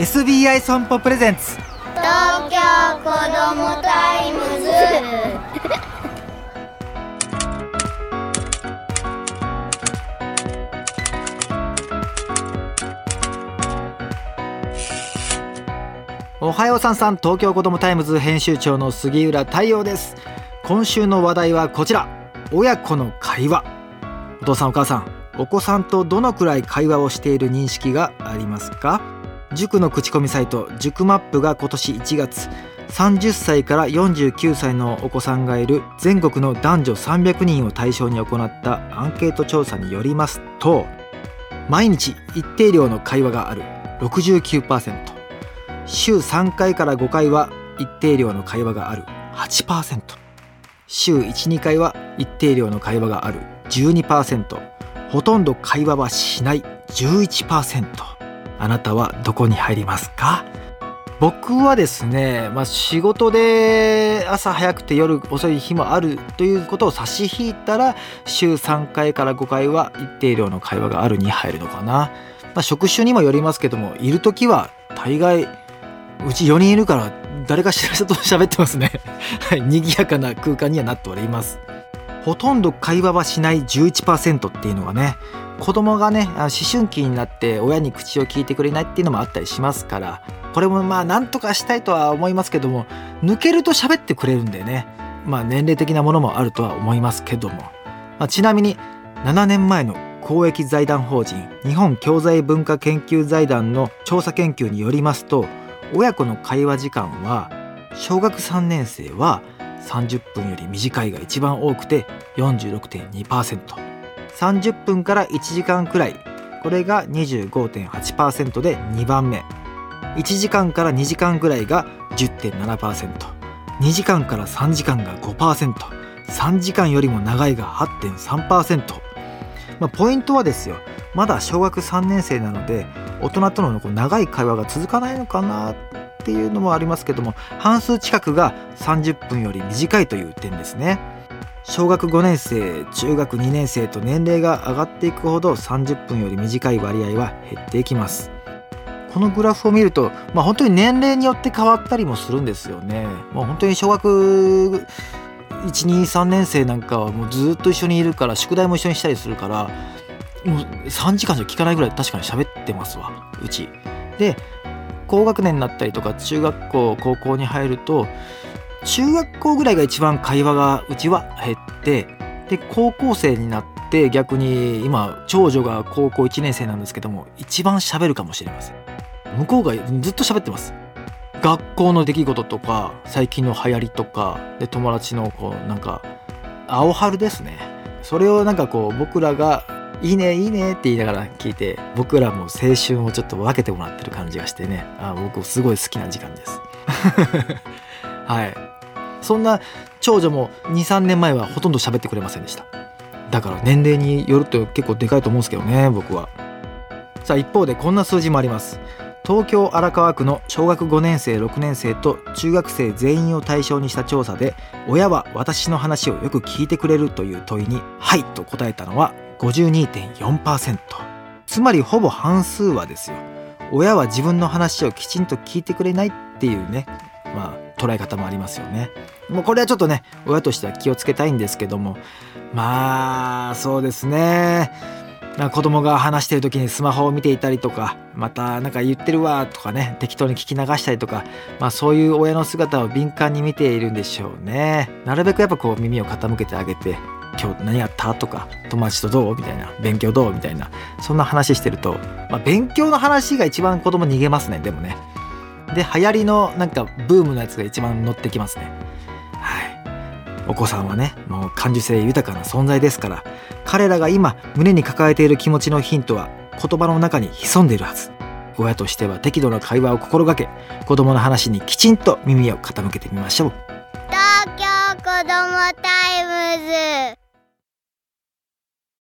SBI 損保 presents。東京子どもタイムズ。おはようさんさん東京子どもタイムズ編集長の杉浦太陽です。今週の話題はこちら。親子の会話。お父さんお母さん。お子さんとどのくらい会話をしている認識がありますか？塾の口コミサイト塾マップが今年1月30歳から49歳のお子さんがいる全国の男女300人を対象に行ったアンケート調査によりますと毎日一定量の会話がある。69%週3回から5回は一定量の会話がある。8%週12回は一定量の会話がある。12%ほとんど会話はしない。11%あなたはどこに入りますか？僕はですね、まあ、仕事で朝早くて夜遅い日もあるということを差し引いたら週3回から5回は一定量の会話があるに入るのかな、まあ、職種にもよりますけどもいる時は大概うち4人いるから誰かしら人と喋ってますね。はい賑やかな空間にはなっております。ほとんど会話はしない11%っていうのがね子供がね思春期になって親に口を聞いてくれないっていうのもあったりしますからこれもまあなんとかしたいとは思いますけども抜けると喋ってくれるんでね。まあ年齢的なものもあるとは思いますけども、まあ、ちなみに7年前の公益財団法人日本教材文化研究財団の調査研究によりますと親子の会話時間は小学3年生は30分より短いが一番多くて46.2% 30分から1時間くらい。これが25.8%で2番目1時間から2時間くらいが 10.7%2 時間から3時間が 5%3 時間よりも長いが8.3%まあ、ポイントはですよ。まだ小学3年生なので大人との長い会話が続かないのかなっていうのもありますけども半数近くが30分より短いという点ですね。小学5年生中学2年生と年齢が上がっていくほど30分より短い割合は減っていきますこのグラフを見ると、まあ、本当に年齢によって変わったりもするんですよねもう本当に小学123年生なんかはもうずっと一緒にいるから宿題も一緒にしたりするからもう3時間じゃ聞かないぐらい確かに喋ってますわうち。で高学年になったりとか中学校高校に入ると中学校ぐらいが一番会話がうちは減ってで高校生になって逆に今長女が高校1年生なんですけども一番喋るかもしれません。向こうがずっと喋ってます。学校の出来事とか最近の流行りとかで友達のこうなんか青春ですね。それをなんかこう僕らがいいねいいねって言いながら聞いて僕らも青春をちょっと分けてもらってる感じがしてね。あ僕すごい好きな時間です。はい。そんな長女も23年前はほとんど喋ってくれませんでした。だから年齢によると結構でかいと思うんですけどね僕は。さあ一方でこんな数字もあります。東京荒川区の小学5年生6年生と中学生全員を対象にした調査で親は私の話をよく聞いてくれるという問いに「はい」と答えたのは52.4%つまりほぼ半数はですよ。親は自分の話をきちんと聞いてくれないっていうね。まあ捉え方もありますよね。もうこれはちょっとね親としては気をつけたいんですけども。まあそうですね。子供が話してる時にスマホを見ていたりとかまた何か言ってるわとかね適当に聞き流したりとか、まあ、そういう親の姿を敏感に見ているんでしょうね。なるべくやっぱこう耳を傾けてあげて今日何やったとか友達とどうみたいな勉強どうみたいなそんな話してると、まあ、勉強の話が一番子供逃げますねでもね。で流行りのなんかブームのやつが一番乗ってきますね。はい。お子さんはねもう感受性豊かな存在ですから彼らが今胸に抱えている気持ちのヒントは言葉の中に潜んでいるはず。親としては適度な会話を心がけ子供の話にきちんと耳を傾けてみましょう。東京子どもタイムズ。